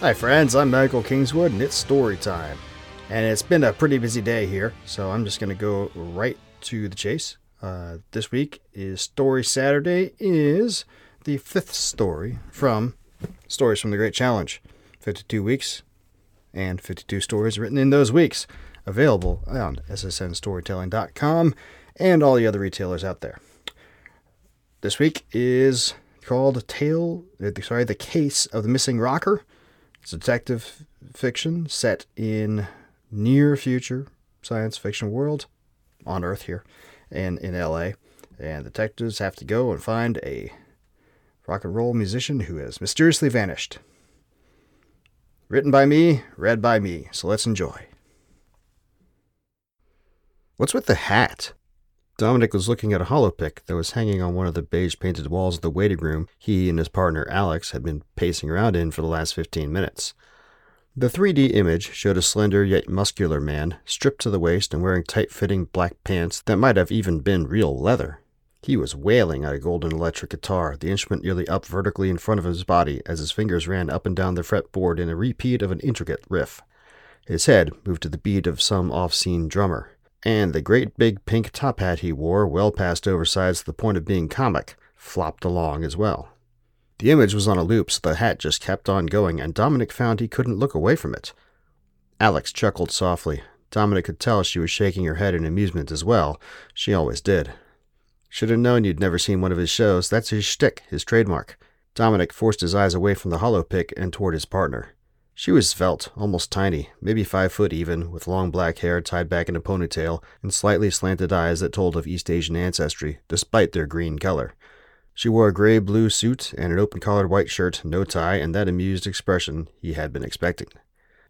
Hi, friends, I'm Michael Kingswood, and it's story time. And it's been a pretty busy day here, so I'm just going to go right to the chase. Uh, this week is Story Saturday, is the fifth story from Stories from the Great Challenge. 52 weeks and 52 stories written in those weeks. Available on ssnstorytelling.com and all the other retailers out there. This week is called Tale, uh, sorry, The Case of the Missing Rocker. It's detective fiction set in near future science fiction world on Earth here and in LA. And detectives have to go and find a rock and roll musician who has mysteriously vanished. Written by me, read by me. So let's enjoy. What's with the hat? Dominic was looking at a holopic that was hanging on one of the beige painted walls of the waiting room he and his partner Alex had been pacing around in for the last 15 minutes. The 3D image showed a slender yet muscular man, stripped to the waist and wearing tight fitting black pants that might have even been real leather. He was wailing at a golden electric guitar, the instrument nearly up vertically in front of his body as his fingers ran up and down the fretboard in a repeat of an intricate riff. His head moved to the beat of some off scene drummer and the great big pink top hat he wore, well past oversized to the point of being comic, flopped along as well. The image was on a loop, so the hat just kept on going, and Dominic found he couldn't look away from it. Alex chuckled softly. Dominic could tell she was shaking her head in amusement as well. She always did. Should have known you'd never seen one of his shows. That's his shtick, his trademark. Dominic forced his eyes away from the holopic and toward his partner. She was svelte, almost tiny, maybe five foot even, with long black hair tied back in a ponytail and slightly slanted eyes that told of East Asian ancestry, despite their green color. She wore a gray blue suit and an open collared white shirt, no tie, and that amused expression he had been expecting.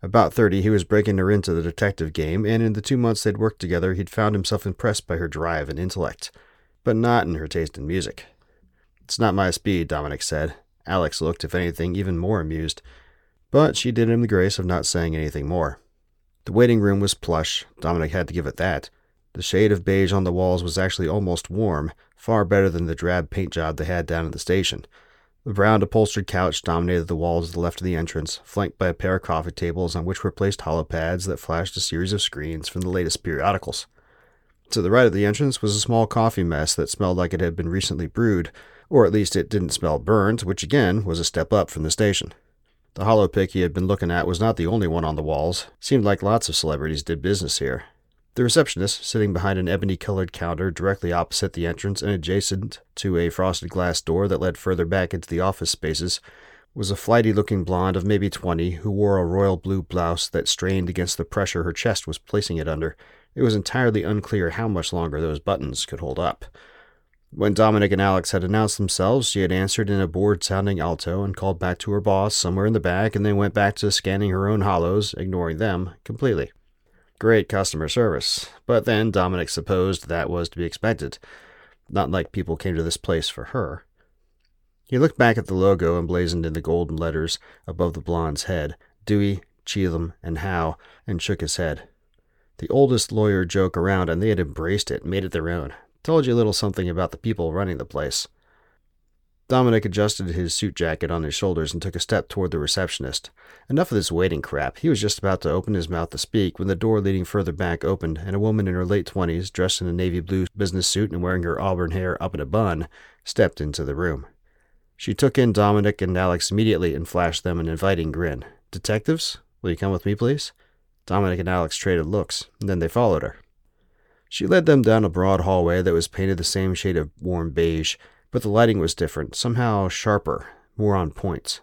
About thirty, he was breaking her into the detective game, and in the two months they'd worked together, he'd found himself impressed by her drive and intellect, but not in her taste in music. It's not my speed, Dominic said. Alex looked, if anything, even more amused but she did him the grace of not saying anything more. The waiting room was plush, Dominic had to give it that. The shade of beige on the walls was actually almost warm, far better than the drab paint job they had down at the station. The brown upholstered couch dominated the walls to the left of the entrance, flanked by a pair of coffee tables on which were placed holopads that flashed a series of screens from the latest periodicals. To the right of the entrance was a small coffee mess that smelled like it had been recently brewed, or at least it didn't smell burnt, which again was a step up from the station. The holopic he had been looking at was not the only one on the walls. Seemed like lots of celebrities did business here. The receptionist, sitting behind an ebony colored counter directly opposite the entrance and adjacent to a frosted glass door that led further back into the office spaces, was a flighty looking blonde of maybe twenty who wore a royal blue blouse that strained against the pressure her chest was placing it under. It was entirely unclear how much longer those buttons could hold up. When Dominic and Alex had announced themselves, she had answered in a bored sounding alto and called back to her boss somewhere in the back and then went back to scanning her own hollows, ignoring them completely. Great customer service. But then Dominic supposed that was to be expected. Not like people came to this place for her. He looked back at the logo emblazoned in the golden letters above the blonde's head Dewey, Cheatham, and Howe, and shook his head. The oldest lawyer joke around, and they had embraced it, made it their own. Told you a little something about the people running the place. Dominic adjusted his suit jacket on his shoulders and took a step toward the receptionist. Enough of this waiting crap. He was just about to open his mouth to speak when the door leading further back opened and a woman in her late twenties, dressed in a navy blue business suit and wearing her auburn hair up in a bun, stepped into the room. She took in Dominic and Alex immediately and flashed them an inviting grin. Detectives? Will you come with me, please? Dominic and Alex traded looks, and then they followed her. She led them down a broad hallway that was painted the same shade of warm beige, but the lighting was different, somehow sharper, more on point.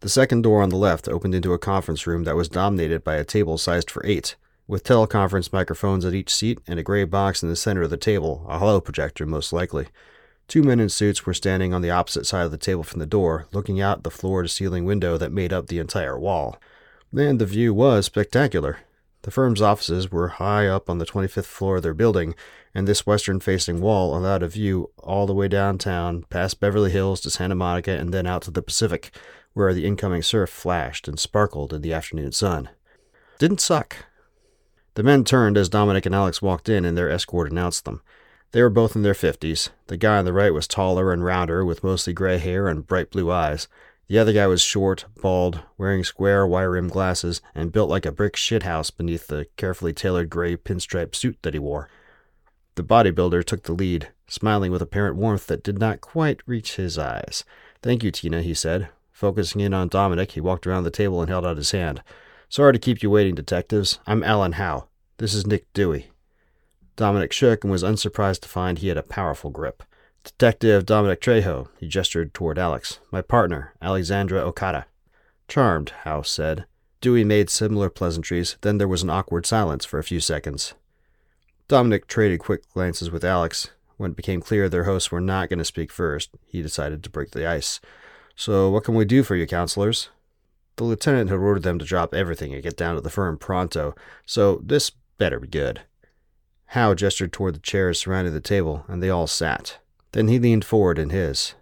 The second door on the left opened into a conference room that was dominated by a table sized for eight, with teleconference microphones at each seat and a gray box in the center of the table, a hollow projector most likely. Two men in suits were standing on the opposite side of the table from the door, looking out the floor to ceiling window that made up the entire wall. And the view was spectacular. The firm's offices were high up on the 25th floor of their building, and this western facing wall allowed a view all the way downtown, past Beverly Hills to Santa Monica, and then out to the Pacific, where the incoming surf flashed and sparkled in the afternoon sun. Didn't suck. The men turned as Dominic and Alex walked in, and their escort announced them. They were both in their fifties. The guy on the right was taller and rounder, with mostly gray hair and bright blue eyes. The other guy was short, bald, wearing square, wire rimmed glasses, and built like a brick shithouse beneath the carefully tailored gray pinstripe suit that he wore. The bodybuilder took the lead, smiling with apparent warmth that did not quite reach his eyes. Thank you, Tina, he said. Focusing in on Dominic, he walked around the table and held out his hand. Sorry to keep you waiting, detectives. I'm Alan Howe. This is Nick Dewey. Dominic shook and was unsurprised to find he had a powerful grip. Detective Dominic Trejo, he gestured toward Alex. My partner, Alexandra Okada. Charmed, Howe said. Dewey made similar pleasantries, then there was an awkward silence for a few seconds. Dominic traded quick glances with Alex. When it became clear their hosts were not going to speak first, he decided to break the ice. So, what can we do for you, counselors? The lieutenant had ordered them to drop everything and get down to the firm pronto, so this better be good. Howe gestured toward the chairs surrounding the table, and they all sat. Then he leaned forward in his.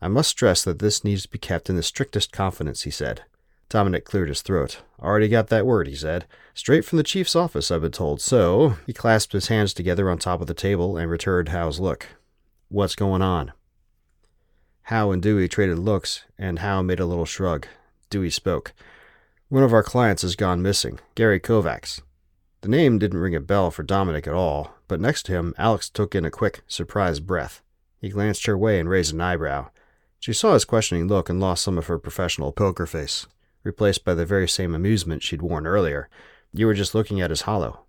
I must stress that this needs to be kept in the strictest confidence, he said. Dominic cleared his throat. Already got that word, he said. Straight from the chief's office, I've been told. So, he clasped his hands together on top of the table and returned Howe's look. What's going on? Howe and Dewey traded looks, and Howe made a little shrug. Dewey spoke. One of our clients has gone missing, Gary Kovacs. The name didn't ring a bell for Dominic at all, but next to him, Alex took in a quick, surprised breath. He glanced her way and raised an eyebrow. She saw his questioning look and lost some of her professional poker face, replaced by the very same amusement she'd worn earlier. You were just looking at his hollow.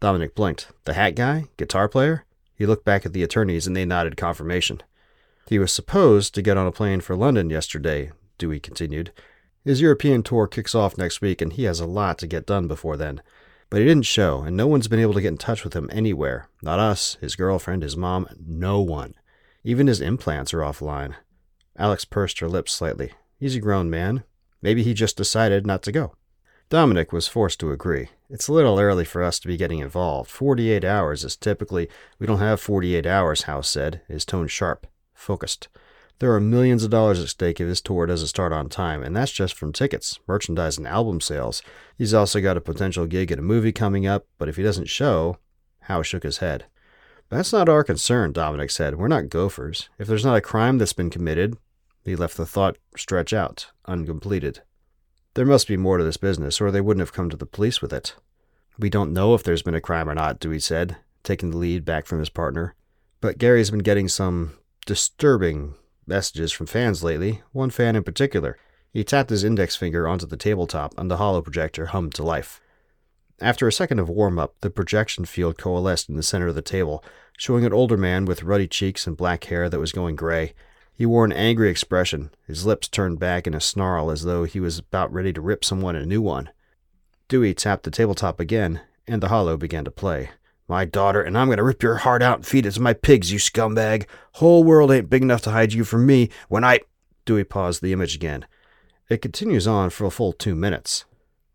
Dominic blinked. The hat guy? Guitar player? He looked back at the attorneys and they nodded confirmation. He was supposed to get on a plane for London yesterday, Dewey continued. His European tour kicks off next week and he has a lot to get done before then. But he didn't show, and no one's been able to get in touch with him anywhere. Not us, his girlfriend, his mom, no one. Even his implants are offline. Alex pursed her lips slightly. He's a grown man. Maybe he just decided not to go. Dominic was forced to agree. It's a little early for us to be getting involved. 48 hours is typically. We don't have 48 hours, Howe said, his tone sharp, focused. There are millions of dollars at stake if his tour doesn't start on time, and that's just from tickets, merchandise, and album sales. He's also got a potential gig at a movie coming up, but if he doesn't show, Howe shook his head. That's not our concern, Dominic said. We're not gophers. If there's not a crime that's been committed, he left the thought stretch out, uncompleted. There must be more to this business, or they wouldn't have come to the police with it. We don't know if there's been a crime or not, Dewey said, taking the lead back from his partner. But Gary's been getting some disturbing messages from fans lately, one fan in particular. He tapped his index finger onto the tabletop, and the hollow projector hummed to life. After a second of warm up, the projection field coalesced in the center of the table, showing an older man with ruddy cheeks and black hair that was going gray. He wore an angry expression, his lips turned back in a snarl as though he was about ready to rip someone a new one. Dewey tapped the tabletop again, and the hollow began to play. My daughter, and I'm going to rip your heart out and feed it to my pigs, you scumbag. Whole world ain't big enough to hide you from me when I. Dewey paused the image again. It continues on for a full two minutes.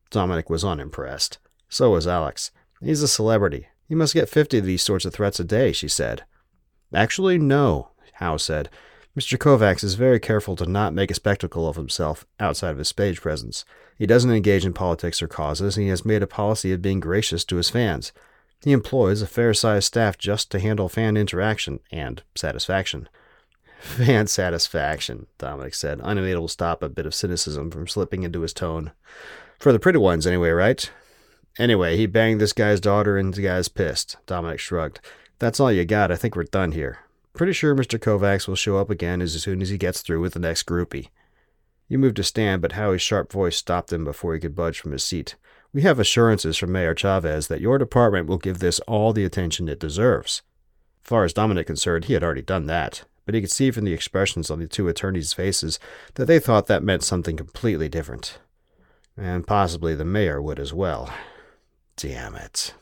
Dominic was unimpressed. So was Alex. He's a celebrity. He must get 50 of these sorts of threats a day, she said. Actually, no, Howe said. Mr. Kovacs is very careful to not make a spectacle of himself outside of his stage presence. He doesn't engage in politics or causes, and he has made a policy of being gracious to his fans. He employs a fair sized staff just to handle fan interaction and satisfaction. Fan satisfaction, Dominic said, unable to stop a bit of cynicism from slipping into his tone. For the pretty ones, anyway, right? Anyway, he banged this guy's daughter and the guy's pissed. Dominic shrugged. That's all you got. I think we're done here. Pretty sure Mr. Kovacs will show up again as soon as he gets through with the next groupie. He moved to stand, but Howe's sharp voice stopped him before he could budge from his seat. We have assurances from Mayor Chavez that your department will give this all the attention it deserves. As far as Dominic concerned, he had already done that, but he could see from the expressions on the two attorneys' faces that they thought that meant something completely different. And possibly the mayor would as well. Damn it.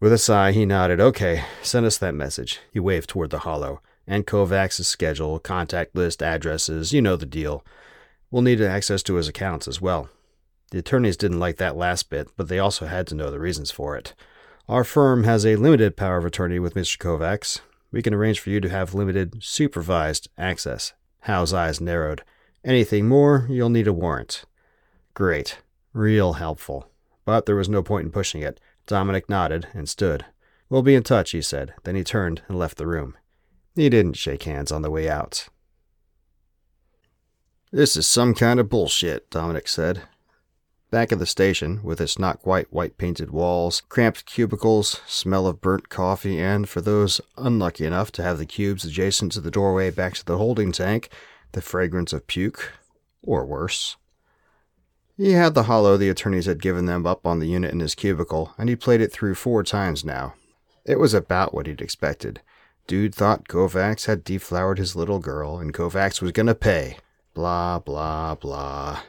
With a sigh, he nodded. Okay, send us that message. He waved toward the hollow. and Kovacs' schedule, contact list, addresses, you know the deal. We'll need access to his accounts as well. The attorneys didn't like that last bit, but they also had to know the reasons for it. Our firm has a limited power of attorney with Mr. Kovacs. We can arrange for you to have limited supervised access. Hal's eyes narrowed. Anything more, you'll need a warrant. Great. Real helpful. But there was no point in pushing it. Dominic nodded and stood. We'll be in touch, he said. Then he turned and left the room. He didn't shake hands on the way out. This is some kind of bullshit, Dominic said. Back at the station, with its not quite white painted walls, cramped cubicles, smell of burnt coffee, and for those unlucky enough to have the cubes adjacent to the doorway back to the holding tank, the fragrance of puke, or worse. He had the hollow the attorneys had given them up on the unit in his cubicle, and he played it through four times now. It was about what he'd expected. Dude thought Kovacs had deflowered his little girl, and Kovacs was gonna pay. Blah, blah, blah.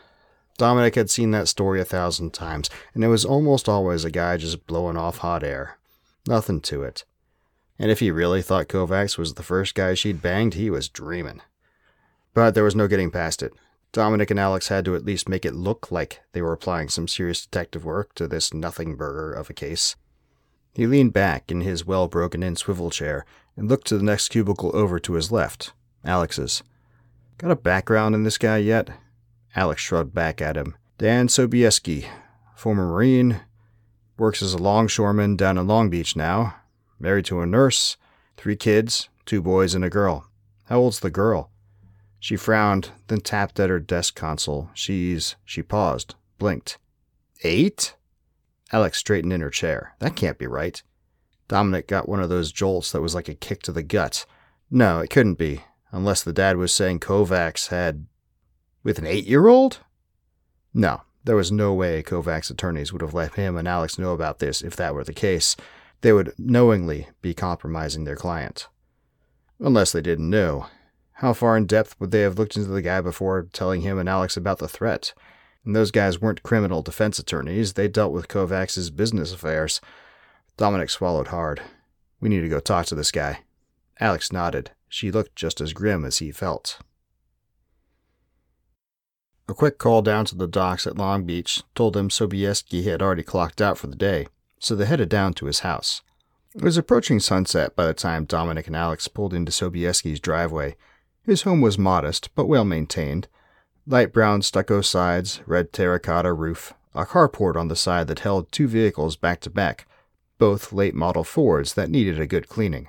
Dominic had seen that story a thousand times, and it was almost always a guy just blowing off hot air. Nothing to it. And if he really thought Kovacs was the first guy she'd banged, he was dreaming. But there was no getting past it. Dominic and Alex had to at least make it look like they were applying some serious detective work to this nothing burger of a case. He leaned back in his well broken in swivel chair and looked to the next cubicle over to his left, Alex's. Got a background in this guy yet? Alex shrugged back at him. Dan Sobieski, former Marine, works as a longshoreman down in Long Beach now, married to a nurse, three kids, two boys and a girl. How old's the girl? She frowned, then tapped at her desk console. She's. She paused, blinked. Eight? Alex straightened in her chair. That can't be right. Dominic got one of those jolts that was like a kick to the gut. No, it couldn't be, unless the dad was saying Kovacs had. with an eight year old? No, there was no way Kovacs attorneys would have let him and Alex know about this if that were the case. They would knowingly be compromising their client. Unless they didn't know. How far in depth would they have looked into the guy before telling him and Alex about the threat? And those guys weren't criminal defense attorneys, they dealt with Kovacs' business affairs. Dominic swallowed hard. We need to go talk to this guy. Alex nodded. She looked just as grim as he felt. A quick call down to the docks at Long Beach told them Sobieski had already clocked out for the day, so they headed down to his house. It was approaching sunset by the time Dominic and Alex pulled into Sobieski's driveway, his home was modest, but well maintained. Light brown stucco sides, red terracotta roof, a carport on the side that held two vehicles back to back, both late model Fords that needed a good cleaning.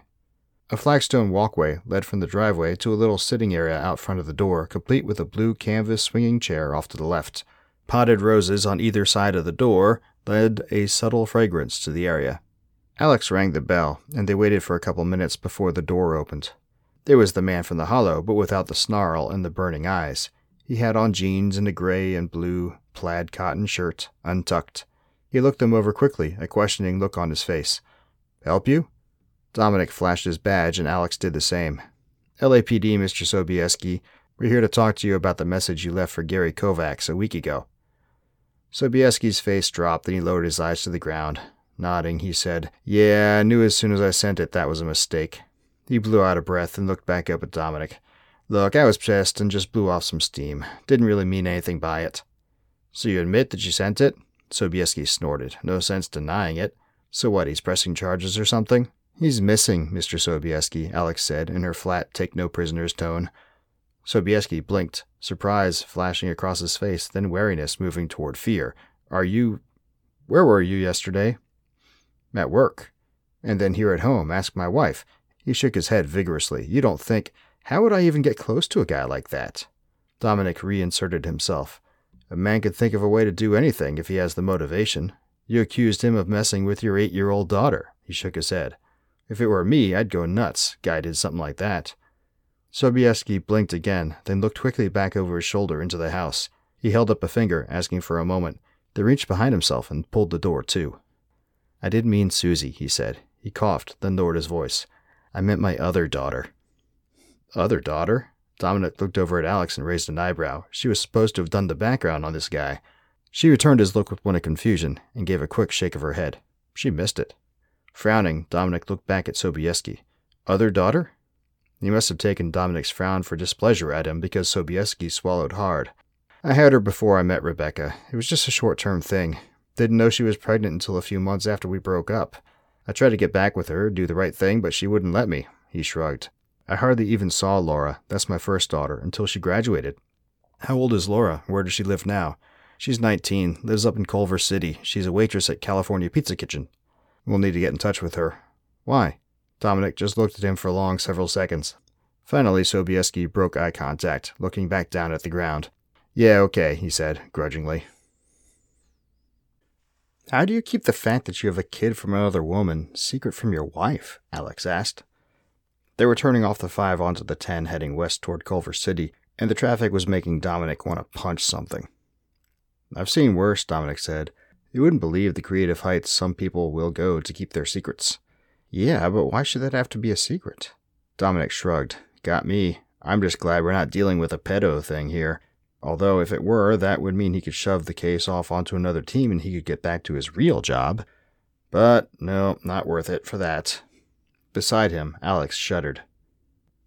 A flagstone walkway led from the driveway to a little sitting area out front of the door, complete with a blue canvas swinging chair off to the left. Potted roses on either side of the door led a subtle fragrance to the area. Alex rang the bell, and they waited for a couple minutes before the door opened. There was the man from the hollow, but without the snarl and the burning eyes. He had on jeans and a gray and blue plaid cotton shirt, untucked. He looked them over quickly, a questioning look on his face. Help you? Dominic flashed his badge, and Alex did the same. LAPD, Mr. Sobieski. We're here to talk to you about the message you left for Gary Kovacs a week ago. Sobieski's face dropped, then he lowered his eyes to the ground. Nodding, he said, Yeah, I knew as soon as I sent it that was a mistake. He blew out a breath and looked back up at Dominic. Look, I was pissed and just blew off some steam. Didn't really mean anything by it. So you admit that you sent it? Sobieski snorted. No sense denying it. So what, he's pressing charges or something? He's missing, Mr. Sobieski, Alex said in her flat, take no prisoners tone. Sobieski blinked, surprise flashing across his face, then wariness moving toward fear. Are you. Where were you yesterday? At work. And then here at home, ask my wife. He shook his head vigorously. You don't think. How would I even get close to a guy like that? Dominic reinserted himself. A man could think of a way to do anything if he has the motivation. You accused him of messing with your eight year old daughter. He shook his head. If it were me, I'd go nuts. Guy did something like that. Sobieski blinked again, then looked quickly back over his shoulder into the house. He held up a finger, asking for a moment, then reached behind himself and pulled the door to. I didn't mean Susie, he said. He coughed, then lowered his voice. I meant my other daughter. Other daughter? Dominic looked over at Alex and raised an eyebrow. She was supposed to have done the background on this guy. She returned his look with one of confusion and gave a quick shake of her head. She missed it. Frowning, Dominic looked back at Sobieski. Other daughter? He must have taken Dominic's frown for displeasure at him because Sobieski swallowed hard. I had her before I met Rebecca. It was just a short term thing. Didn't know she was pregnant until a few months after we broke up. I tried to get back with her, do the right thing, but she wouldn't let me. He shrugged. I hardly even saw Laura, that's my first daughter, until she graduated. How old is Laura? Where does she live now? She's 19, lives up in Culver City. She's a waitress at California Pizza Kitchen. We'll need to get in touch with her. Why? Dominic just looked at him for long several seconds. Finally, Sobieski broke eye contact, looking back down at the ground. Yeah, okay, he said, grudgingly. How do you keep the fact that you have a kid from another woman secret from your wife? Alex asked. They were turning off the 5 onto the 10 heading west toward Culver City, and the traffic was making Dominic want to punch something. I've seen worse, Dominic said. You wouldn't believe the creative heights some people will go to keep their secrets. Yeah, but why should that have to be a secret? Dominic shrugged. Got me. I'm just glad we're not dealing with a pedo thing here. Although, if it were, that would mean he could shove the case off onto another team and he could get back to his real job. But no, not worth it for that. Beside him, Alex shuddered.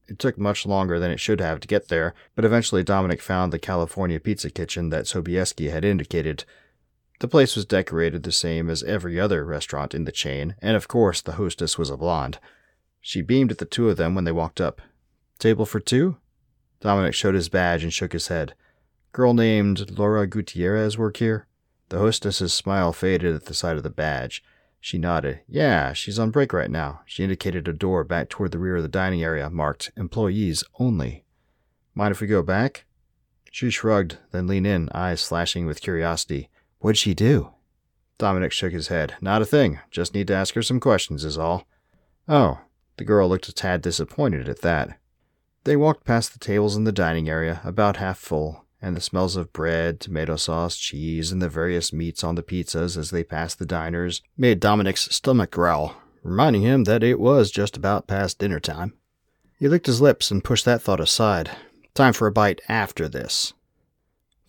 It took much longer than it should have to get there, but eventually Dominic found the California pizza kitchen that Sobieski had indicated. The place was decorated the same as every other restaurant in the chain, and of course the hostess was a blonde. She beamed at the two of them when they walked up. Table for two? Dominic showed his badge and shook his head. Girl named Laura Gutierrez work here? The hostess's smile faded at the sight of the badge. She nodded. Yeah, she's on break right now. She indicated a door back toward the rear of the dining area marked Employees Only. Mind if we go back? She shrugged, then leaned in, eyes flashing with curiosity. What'd she do? Dominic shook his head. Not a thing. Just need to ask her some questions, is all. Oh. The girl looked a tad disappointed at that. They walked past the tables in the dining area, about half full, and the smells of bread, tomato sauce, cheese, and the various meats on the pizzas as they passed the diners made Dominic's stomach growl, reminding him that it was just about past dinner time. He licked his lips and pushed that thought aside. Time for a bite after this.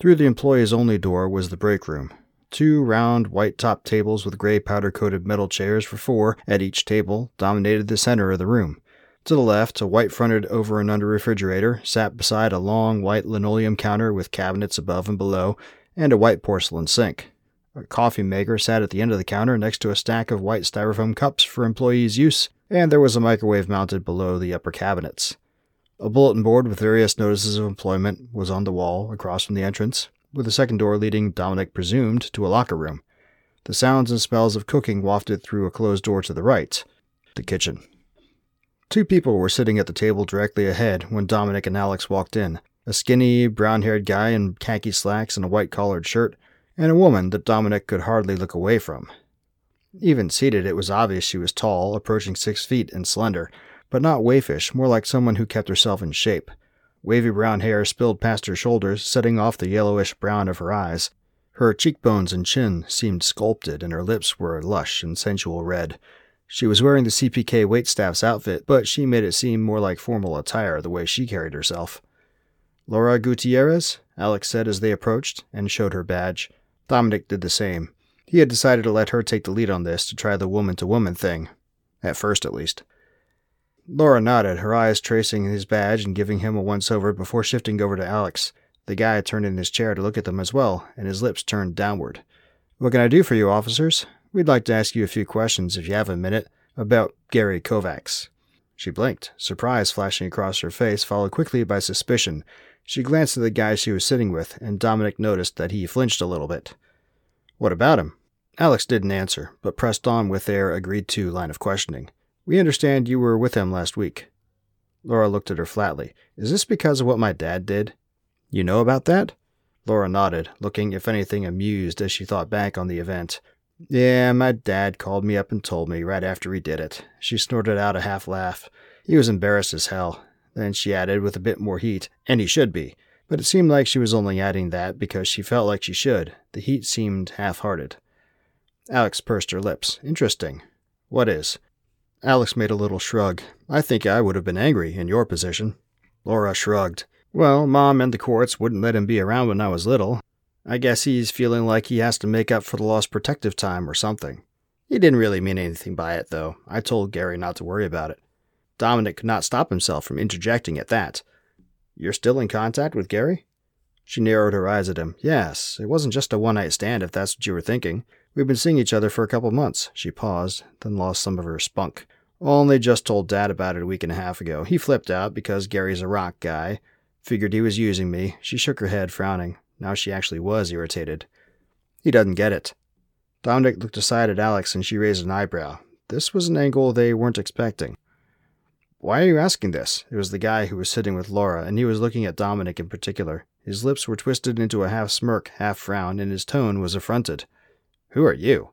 Through the employees only door was the break room. Two round, white topped tables with gray powder coated metal chairs for four at each table dominated the center of the room. To the left, a white fronted over and under refrigerator sat beside a long white linoleum counter with cabinets above and below, and a white porcelain sink. A coffee maker sat at the end of the counter next to a stack of white styrofoam cups for employees' use, and there was a microwave mounted below the upper cabinets. A bulletin board with various notices of employment was on the wall across from the entrance, with a second door leading, Dominic presumed, to a locker room. The sounds and smells of cooking wafted through a closed door to the right, the kitchen. Two people were sitting at the table directly ahead when Dominic and Alex walked in a skinny, brown haired guy in khaki slacks and a white collared shirt, and a woman that Dominic could hardly look away from. Even seated, it was obvious she was tall, approaching six feet, and slender, but not waifish, more like someone who kept herself in shape. Wavy brown hair spilled past her shoulders, setting off the yellowish brown of her eyes. Her cheekbones and chin seemed sculpted, and her lips were lush and sensual red. She was wearing the CPK waitstaff's outfit, but she made it seem more like formal attire the way she carried herself. Laura Gutierrez? Alex said as they approached, and showed her badge. Dominic did the same. He had decided to let her take the lead on this to try the woman to woman thing. At first, at least. Laura nodded, her eyes tracing his badge and giving him a once over before shifting over to Alex. The guy turned in his chair to look at them as well, and his lips turned downward. What can I do for you, officers? We'd like to ask you a few questions, if you have a minute, about Gary Kovacs. She blinked, surprise flashing across her face, followed quickly by suspicion. She glanced at the guy she was sitting with, and Dominic noticed that he flinched a little bit. What about him? Alex didn't answer, but pressed on with their agreed to line of questioning. We understand you were with him last week. Laura looked at her flatly. Is this because of what my dad did? You know about that? Laura nodded, looking, if anything, amused as she thought back on the event. Yeah, my dad called me up and told me right after he did it. She snorted out a half laugh. He was embarrassed as hell. Then she added with a bit more heat, and he should be. But it seemed like she was only adding that because she felt like she should. The heat seemed half hearted. Alex pursed her lips. Interesting. What is? Alex made a little shrug. I think I would have been angry in your position. Laura shrugged. Well, Mom and the courts wouldn't let him be around when I was little. I guess he's feeling like he has to make up for the lost protective time or something. He didn't really mean anything by it, though. I told Gary not to worry about it. Dominic could not stop himself from interjecting at that. You're still in contact with Gary? She narrowed her eyes at him. Yes, it wasn't just a one night stand, if that's what you were thinking. We've been seeing each other for a couple months. She paused, then lost some of her spunk. Only just told Dad about it a week and a half ago. He flipped out because Gary's a rock guy. Figured he was using me. She shook her head, frowning. Now she actually was irritated. He doesn't get it. Dominic looked aside at Alex and she raised an eyebrow. This was an angle they weren't expecting. Why are you asking this? It was the guy who was sitting with Laura, and he was looking at Dominic in particular. His lips were twisted into a half smirk, half frown, and his tone was affronted. Who are you?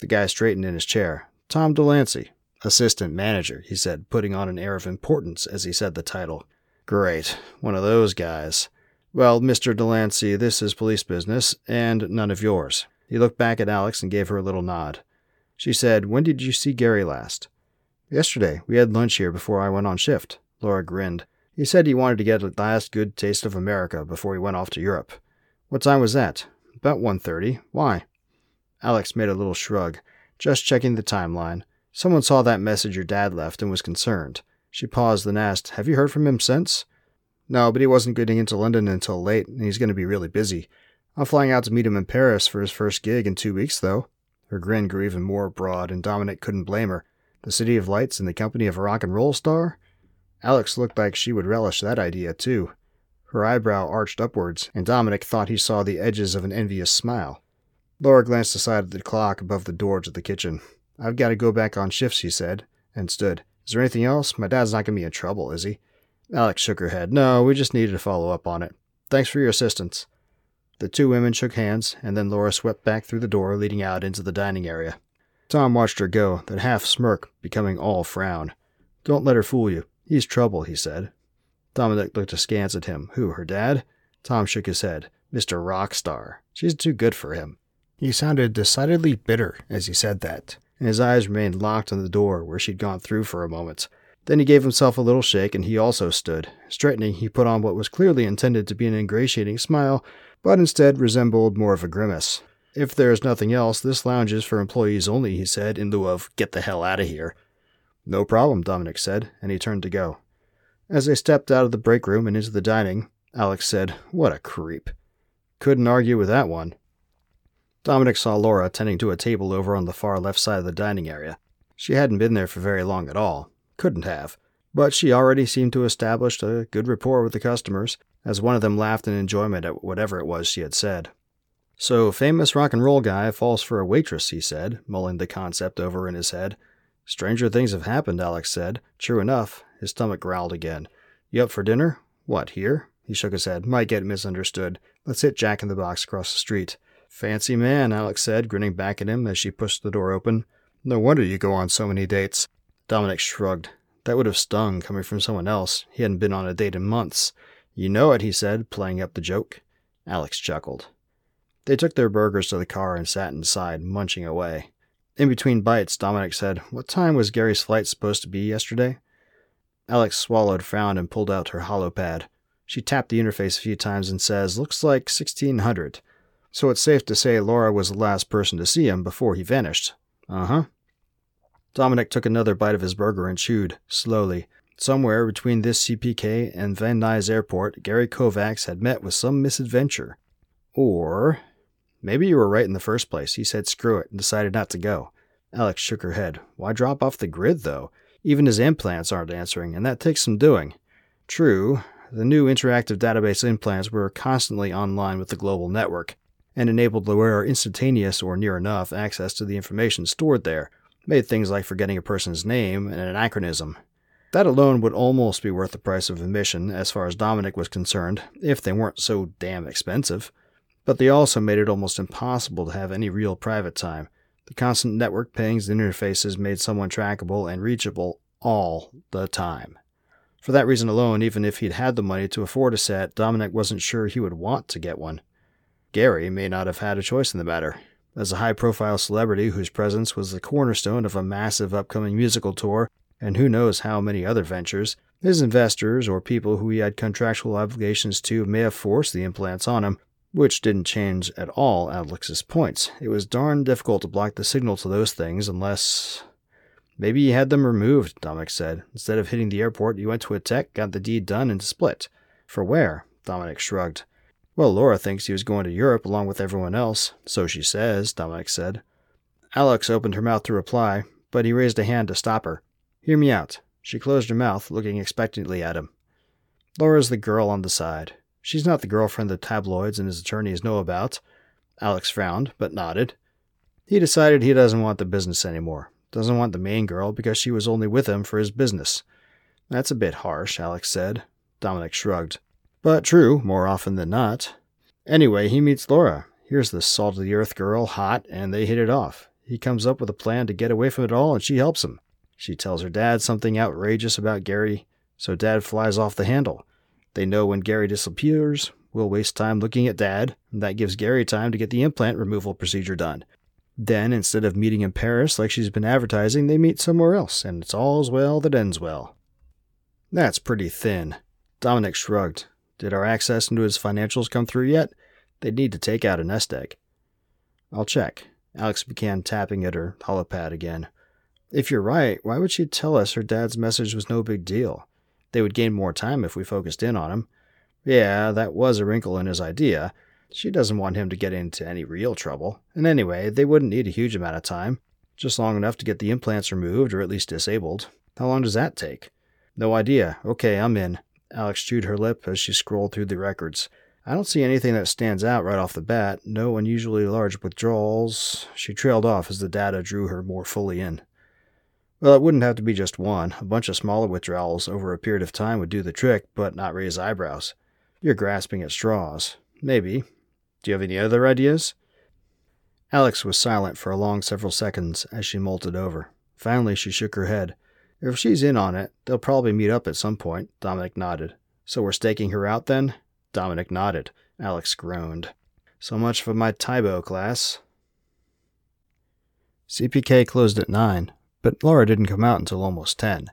The guy straightened in his chair. Tom Delancey, assistant manager, he said, putting on an air of importance as he said the title. Great, one of those guys. Well, Mr. Delancey, this is police business, and none of yours. He looked back at Alex and gave her a little nod. She said, When did you see Gary last? Yesterday, we had lunch here before I went on shift. Laura grinned. He said he wanted to get a last good taste of America before he went off to Europe. What time was that? About 1.30. Why? Alex made a little shrug. Just checking the timeline. Someone saw that message your dad left and was concerned. She paused, then asked, Have you heard from him since? No, but he wasn't getting into London until late, and he's going to be really busy. I'm flying out to meet him in Paris for his first gig in two weeks, though. Her grin grew even more broad, and Dominic couldn't blame her. The City of Lights in the company of a rock and roll star? Alex looked like she would relish that idea, too. Her eyebrow arched upwards, and Dominic thought he saw the edges of an envious smile. Laura glanced aside at the clock above the door to the kitchen. I've got to go back on shift, she said, and stood. Is there anything else? My dad's not going to be in trouble, is he? Alex shook her head. No, we just needed to follow up on it. Thanks for your assistance. The two women shook hands, and then Laura swept back through the door leading out into the dining area. Tom watched her go, that half smirk becoming all frown. Don't let her fool you. He's trouble, he said. Dominic looked askance at him. Who, her dad? Tom shook his head. Mr. Rockstar. She's too good for him. He sounded decidedly bitter as he said that, and his eyes remained locked on the door where she'd gone through for a moment. Then he gave himself a little shake and he also stood. Straightening, he put on what was clearly intended to be an ingratiating smile, but instead resembled more of a grimace. If there's nothing else, this lounge is for employees only, he said, in lieu of get the hell out of here. No problem, Dominic said, and he turned to go. As they stepped out of the break room and into the dining, Alex said, What a creep. Couldn't argue with that one. Dominic saw Laura tending to a table over on the far left side of the dining area. She hadn't been there for very long at all. Couldn't have. But she already seemed to have established a good rapport with the customers, as one of them laughed in enjoyment at whatever it was she had said. So, famous rock and roll guy falls for a waitress, he said, mulling the concept over in his head. Stranger things have happened, Alex said. True enough. His stomach growled again. You up for dinner? What, here? He shook his head. Might get misunderstood. Let's hit Jack in the Box across the street. Fancy man, Alex said, grinning back at him as she pushed the door open. No wonder you go on so many dates. Dominic shrugged. That would have stung, coming from someone else. He hadn't been on a date in months. You know it, he said, playing up the joke. Alex chuckled. They took their burgers to the car and sat inside, munching away. In between bites, Dominic said, What time was Gary's flight supposed to be yesterday? Alex swallowed, frowned, and pulled out her holopad. She tapped the interface a few times and says, Looks like 1600. So it's safe to say Laura was the last person to see him before he vanished. Uh huh. Dominic took another bite of his burger and chewed, slowly. Somewhere between this CPK and Van Nuys Airport, Gary Kovacs had met with some misadventure. Or Maybe you were right in the first place. He said screw it and decided not to go. Alex shook her head. Why drop off the grid, though? Even his implants aren't answering, and that takes some doing. True, the new interactive database implants were constantly online with the global network, and enabled the wearer instantaneous or near enough access to the information stored there, made things like forgetting a person's name an anachronism. That alone would almost be worth the price of admission, as far as Dominic was concerned, if they weren't so damn expensive. But they also made it almost impossible to have any real private time. The constant network pings and interfaces made someone trackable and reachable all the time. For that reason alone, even if he'd had the money to afford a set, Dominic wasn't sure he would want to get one. Gary may not have had a choice in the matter. As a high profile celebrity whose presence was the cornerstone of a massive upcoming musical tour, and who knows how many other ventures, his investors or people who he had contractual obligations to may have forced the implants on him, which didn't change at all Alex's points. It was darn difficult to block the signal to those things unless. Maybe he had them removed, Dominic said. Instead of hitting the airport, he went to a tech, got the deed done, and split. For where? Dominic shrugged. Well, Laura thinks he was going to Europe along with everyone else. So she says, Dominic said. Alex opened her mouth to reply, but he raised a hand to stop her. Hear me out. She closed her mouth, looking expectantly at him. Laura's the girl on the side. She's not the girlfriend the tabloids and his attorneys know about. Alex frowned, but nodded. He decided he doesn't want the business anymore. Doesn't want the main girl because she was only with him for his business. That's a bit harsh, Alex said. Dominic shrugged. But true, more often than not. Anyway, he meets Laura. Here's the salt of the earth girl, hot, and they hit it off. He comes up with a plan to get away from it all, and she helps him. She tells her dad something outrageous about Gary, so dad flies off the handle. They know when Gary disappears, we'll waste time looking at dad, and that gives Gary time to get the implant removal procedure done. Then, instead of meeting in Paris like she's been advertising, they meet somewhere else, and it's all's well that ends well. That's pretty thin. Dominic shrugged. Did our access into his financials come through yet? They'd need to take out a nest egg. I'll check. Alex began tapping at her holopad again. If you're right, why would she tell us her dad's message was no big deal? They would gain more time if we focused in on him. Yeah, that was a wrinkle in his idea. She doesn't want him to get into any real trouble. And anyway, they wouldn't need a huge amount of time. Just long enough to get the implants removed or at least disabled. How long does that take? No idea. Okay, I'm in. Alex chewed her lip as she scrolled through the records. I don't see anything that stands out right off the bat. No unusually large withdrawals. She trailed off as the data drew her more fully in. Well, it wouldn't have to be just one. A bunch of smaller withdrawals over a period of time would do the trick, but not raise eyebrows. You're grasping at straws. Maybe. Do you have any other ideas? Alex was silent for a long several seconds as she mulled it over. Finally, she shook her head. If she's in on it, they'll probably meet up at some point. Dominic nodded. So we're staking her out then? Dominic nodded. Alex groaned. So much for my Tae Bo class. CPK closed at 9, but Laura didn't come out until almost 10.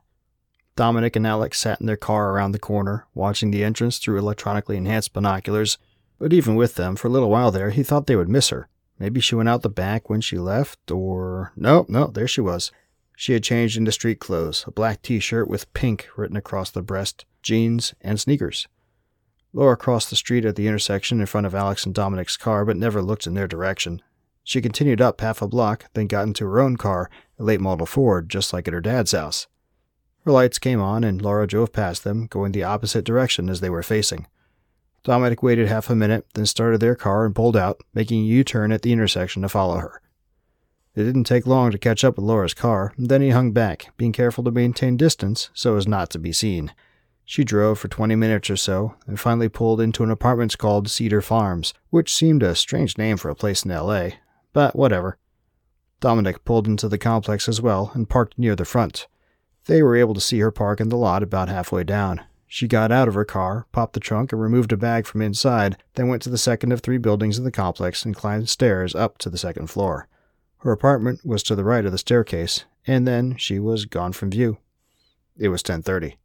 Dominic and Alex sat in their car around the corner, watching the entrance through electronically enhanced binoculars. But even with them, for a little while there, he thought they would miss her. Maybe she went out the back when she left, or. No, no, there she was. She had changed into street clothes, a black t shirt with pink written across the breast, jeans, and sneakers. Laura crossed the street at the intersection in front of Alex and Dominic's car, but never looked in their direction. She continued up half a block, then got into her own car, a late model Ford, just like at her dad's house. Her lights came on, and Laura drove past them, going the opposite direction as they were facing. Dominic waited half a minute, then started their car and pulled out, making a U turn at the intersection to follow her. It didn't take long to catch up with Laura's car, then he hung back, being careful to maintain distance so as not to be seen. She drove for 20 minutes or so, and finally pulled into an apartment called Cedar Farms, which seemed a strange name for a place in LA, but whatever. Dominic pulled into the complex as well and parked near the front. They were able to see her park in the lot about halfway down. She got out of her car, popped the trunk, and removed a bag from inside, then went to the second of three buildings in the complex and climbed stairs up to the second floor. Her apartment was to the right of the staircase, and then she was gone from view. It was 10:30.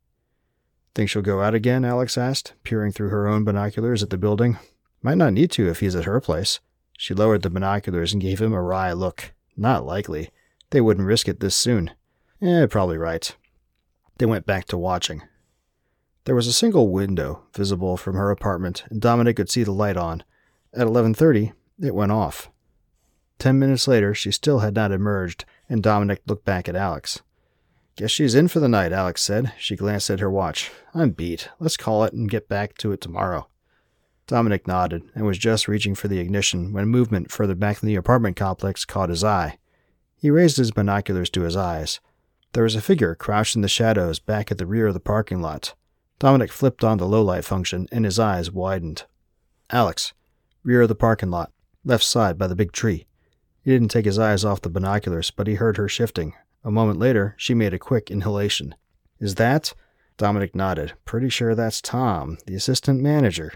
Think she'll go out again? Alex asked, peering through her own binoculars at the building. Might not need to if he's at her place. She lowered the binoculars and gave him a wry look. Not likely. They wouldn't risk it this soon. Eh, probably right. They went back to watching. There was a single window visible from her apartment, and Dominic could see the light on. At 11:30, it went off. Ten minutes later, she still had not emerged, and Dominic looked back at Alex. Guess she's in for the night, Alex said. She glanced at her watch. I'm beat. Let's call it and get back to it tomorrow. Dominic nodded and was just reaching for the ignition when movement further back in the apartment complex caught his eye. He raised his binoculars to his eyes. There was a figure crouched in the shadows back at the rear of the parking lot. Dominic flipped on the low light function and his eyes widened. Alex, rear of the parking lot, left side by the big tree. He didn't take his eyes off the binoculars, but he heard her shifting. A moment later, she made a quick inhalation. Is that? Dominic nodded. Pretty sure that's Tom, the assistant manager.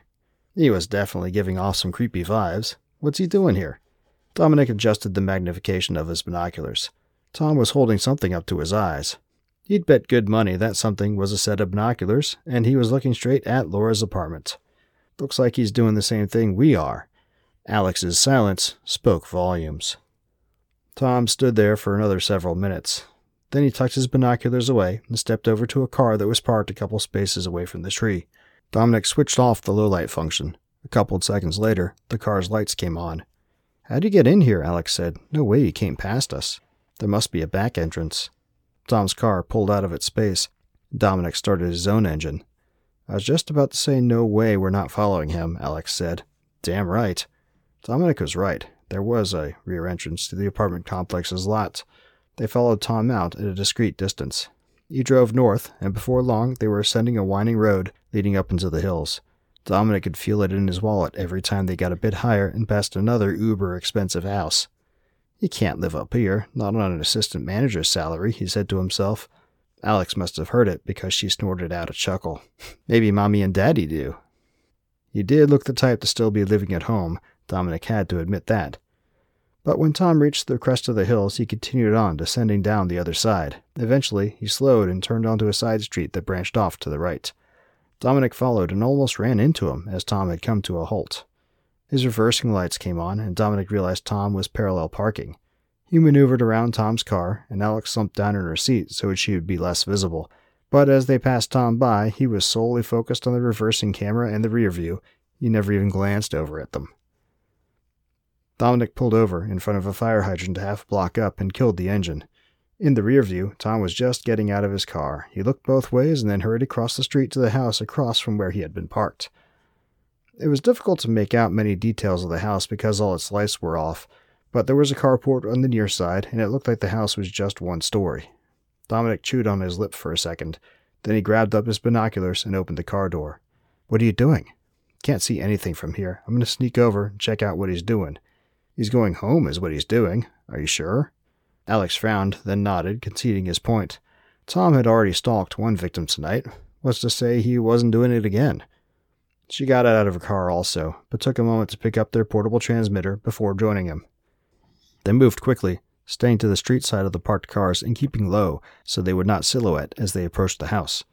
He was definitely giving off some creepy vibes. What's he doing here? Dominic adjusted the magnification of his binoculars. Tom was holding something up to his eyes. He'd bet good money that something was a set of binoculars, and he was looking straight at Laura's apartment. Looks like he's doing the same thing we are. Alex's silence spoke volumes. Tom stood there for another several minutes. Then he tucked his binoculars away and stepped over to a car that was parked a couple spaces away from the tree. Dominic switched off the low light function. A couple of seconds later, the car's lights came on. How'd you get in here? Alex said. No way you came past us. There must be a back entrance. Tom's car pulled out of its space. Dominic started his own engine. I was just about to say no way we're not following him, Alex said. Damn right. Dominic was right. There was a rear entrance to the apartment complex's lot. They followed Tom out at a discreet distance. He drove north, and before long they were ascending a winding road leading up into the hills. Dominic could feel it in his wallet every time they got a bit higher and passed another uber expensive house. You can't live up here, not on an assistant manager's salary, he said to himself. Alex must have heard it because she snorted out a chuckle. Maybe Mommy and Daddy do. He did look the type to still be living at home, Dominic had to admit that. But when Tom reached the crest of the hills, he continued on, descending down the other side. Eventually, he slowed and turned onto a side street that branched off to the right. Dominic followed and almost ran into him as Tom had come to a halt. His reversing lights came on, and Dominic realized Tom was parallel parking. He maneuvered around Tom's car, and Alex slumped down in her seat so that she would be less visible. But as they passed Tom by, he was solely focused on the reversing camera and the rear view. He never even glanced over at them. Dominic pulled over in front of a fire hydrant half a block up and killed the engine. In the rear view, Tom was just getting out of his car. He looked both ways and then hurried across the street to the house across from where he had been parked. It was difficult to make out many details of the house because all its lights were off, but there was a carport on the near side, and it looked like the house was just one story. Dominic chewed on his lip for a second. Then he grabbed up his binoculars and opened the car door. What are you doing? Can't see anything from here. I'm going to sneak over and check out what he's doing. He's going home, is what he's doing. Are you sure? Alex frowned, then nodded, conceding his point. Tom had already stalked one victim tonight. What's to say he wasn't doing it again? She got out of her car also, but took a moment to pick up their portable transmitter before joining him. They moved quickly, staying to the street side of the parked cars and keeping low so they would not silhouette as they approached the house.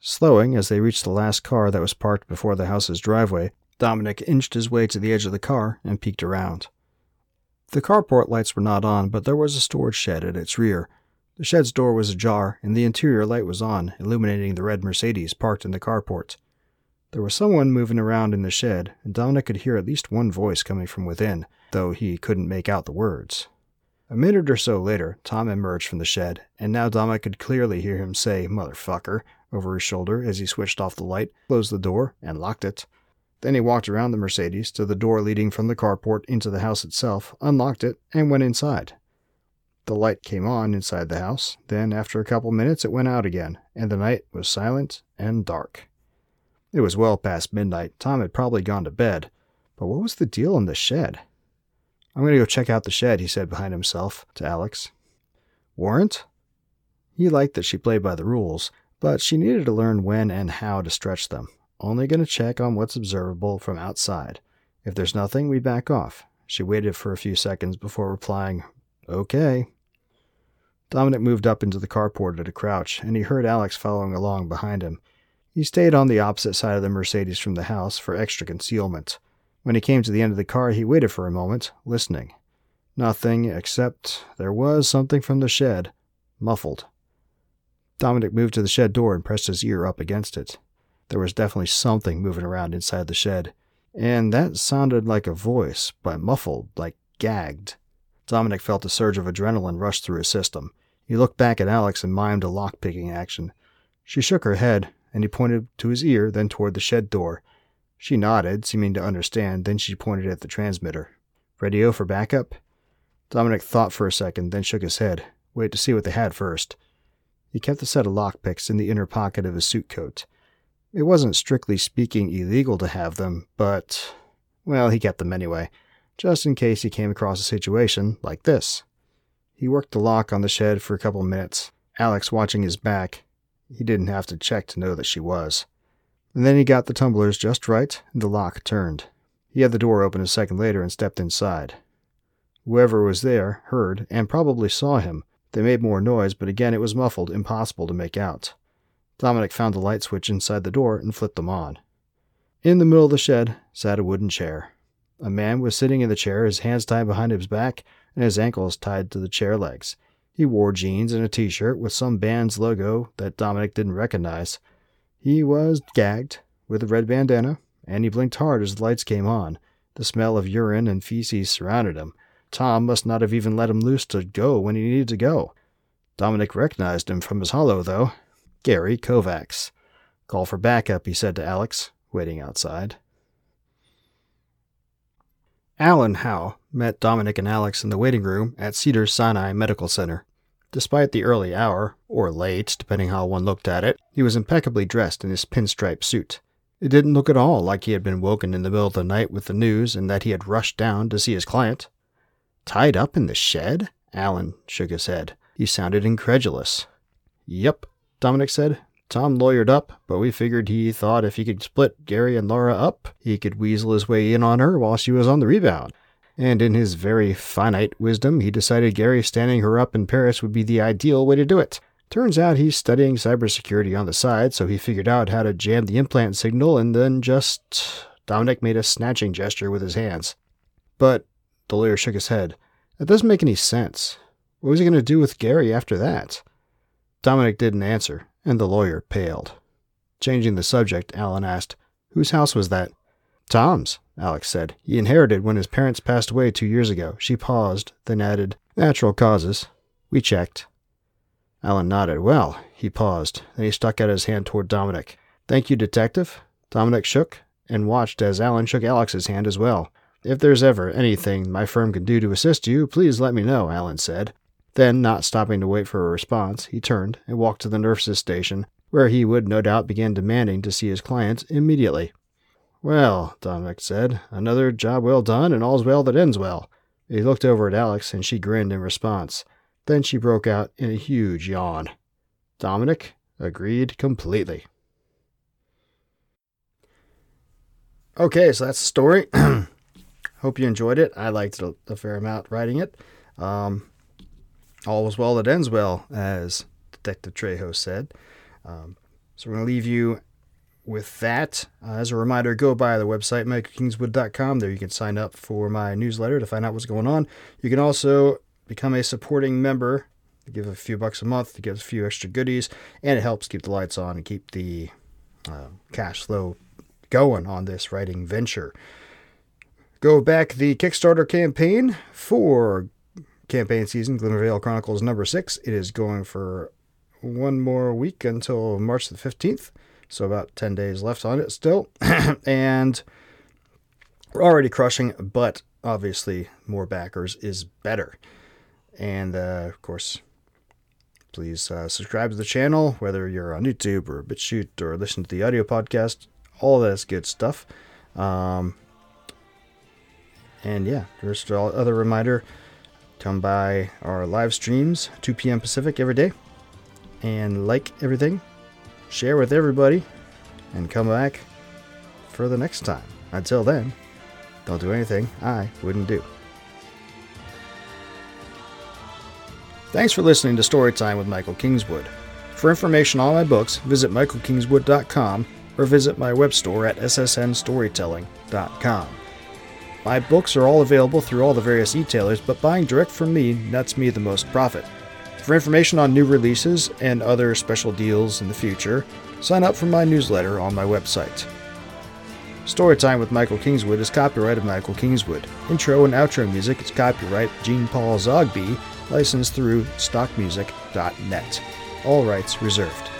Slowing as they reached the last car that was parked before the house's driveway, Dominic inched his way to the edge of the car and peeked around. The carport lights were not on, but there was a storage shed at its rear. The shed's door was ajar, and the interior light was on, illuminating the red Mercedes parked in the carport. There was someone moving around in the shed, and Dominic could hear at least one voice coming from within, though he couldn't make out the words. A minute or so later, Tom emerged from the shed, and now Dominic could clearly hear him say, Motherfucker, over his shoulder as he switched off the light, closed the door, and locked it. Then he walked around the Mercedes to the door leading from the carport into the house itself, unlocked it, and went inside. The light came on inside the house, then after a couple minutes it went out again, and the night was silent and dark. It was well past midnight. Tom had probably gone to bed. But what was the deal in the shed? I'm going to go check out the shed, he said behind himself to Alex. Warrant? He liked that she played by the rules, but she needed to learn when and how to stretch them. Only going to check on what's observable from outside. If there's nothing, we back off. She waited for a few seconds before replying, Okay. Dominic moved up into the carport at a crouch, and he heard Alex following along behind him. He stayed on the opposite side of the Mercedes from the house for extra concealment. When he came to the end of the car, he waited for a moment, listening. Nothing, except there was something from the shed, muffled. Dominic moved to the shed door and pressed his ear up against it. There was definitely something moving around inside the shed, and that sounded like a voice, but muffled, like gagged. Dominic felt a surge of adrenaline rush through his system. He looked back at Alex and mimed a lock-picking action. She shook her head, and he pointed to his ear, then toward the shed door. She nodded, seeming to understand, then she pointed at the transmitter. Radio for backup? Dominic thought for a second, then shook his head. Wait to see what they had first. He kept a set of lockpicks in the inner pocket of his suit coat. It wasn't strictly speaking illegal to have them, but, well, he kept them anyway, just in case he came across a situation like this. He worked the lock on the shed for a couple minutes, Alex watching his back. He didn't have to check to know that she was. And then he got the tumblers just right, and the lock turned. He had the door open a second later and stepped inside. Whoever was there heard and probably saw him. They made more noise, but again it was muffled, impossible to make out. Dominic found the light switch inside the door and flipped them on. In the middle of the shed sat a wooden chair. A man was sitting in the chair, his hands tied behind his back and his ankles tied to the chair legs. He wore jeans and a t shirt with some band's logo that Dominic didn't recognize. He was gagged with a red bandana, and he blinked hard as the lights came on. The smell of urine and feces surrounded him. Tom must not have even let him loose to go when he needed to go. Dominic recognized him from his holo, though. Gary Kovacs. Call for backup, he said to Alex, waiting outside. Alan Howe met Dominic and Alex in the waiting room at Cedars-Sinai Medical Center. Despite the early hour, or late, depending how one looked at it, he was impeccably dressed in his pinstripe suit. It didn't look at all like he had been woken in the middle of the night with the news and that he had rushed down to see his client. Tied up in the shed? Alan shook his head. He sounded incredulous. Yep, Dominic said. Tom lawyered up, but we figured he thought if he could split Gary and Laura up, he could weasel his way in on her while she was on the rebound. And in his very finite wisdom, he decided Gary standing her up in Paris would be the ideal way to do it. Turns out he's studying cybersecurity on the side, so he figured out how to jam the implant signal and then just. Dominic made a snatching gesture with his hands. But, the lawyer shook his head, that doesn't make any sense. What was he going to do with Gary after that? Dominic didn't answer, and the lawyer paled. Changing the subject, Alan asked, Whose house was that? Tom's, Alex said. He inherited when his parents passed away two years ago. She paused, then added, Natural causes. We checked. Alan nodded. Well, he paused. Then he stuck out his hand toward Dominic. Thank you, Detective. Dominic shook and watched as Alan shook Alex's hand as well. If there's ever anything my firm can do to assist you, please let me know, Alan said. Then, not stopping to wait for a response, he turned and walked to the nurse's station, where he would no doubt begin demanding to see his client immediately. Well, Dominic said, another job well done, and all's well that ends well. He looked over at Alex, and she grinned in response. Then she broke out in a huge yawn. Dominic agreed completely. Okay, so that's the story. Hope you enjoyed it. I liked it a, fair amount writing it. Um, all was well that ends well, as Detective Trejo said. Um, so we're going to leave you with that. Uh, as a reminder, go by the website, michaelkingswood.com. There you can sign up for my newsletter to find out what's going on. You can also become a supporting member, give a few bucks a month to get a few extra goodies, and it helps keep the lights on and keep the uh, cash flow going on this writing venture. Go back the Kickstarter campaign for campaign season, Glimmervale Chronicles number six. It is going for one more week until March the 15th. So about 10 days left on it still. and we're already crushing, but obviously more backers is better. And uh, of course, please uh, subscribe to the channel, whether you're on YouTube or BitChute or listen to the audio podcast. All that's good stuff. Um, and yeah, just other reminder come by our live streams, 2 p.m. Pacific every day, and like everything, share with everybody, and come back for the next time. Until then, don't do anything I wouldn't do. Thanks for listening to Storytime with Michael Kingswood. For information on my books, visit michaelkingswood.com or visit my web store at ssnstorytelling.com. My books are all available through all the various e-tailers, but buying direct from me nets me the most profit. For information on new releases and other special deals in the future, sign up for my newsletter on my website. Storytime with Michael Kingswood is copyright of Michael Kingswood. Intro and outro music is copyright Jean Paul Zogby licensed through stockmusic.net. All rights reserved.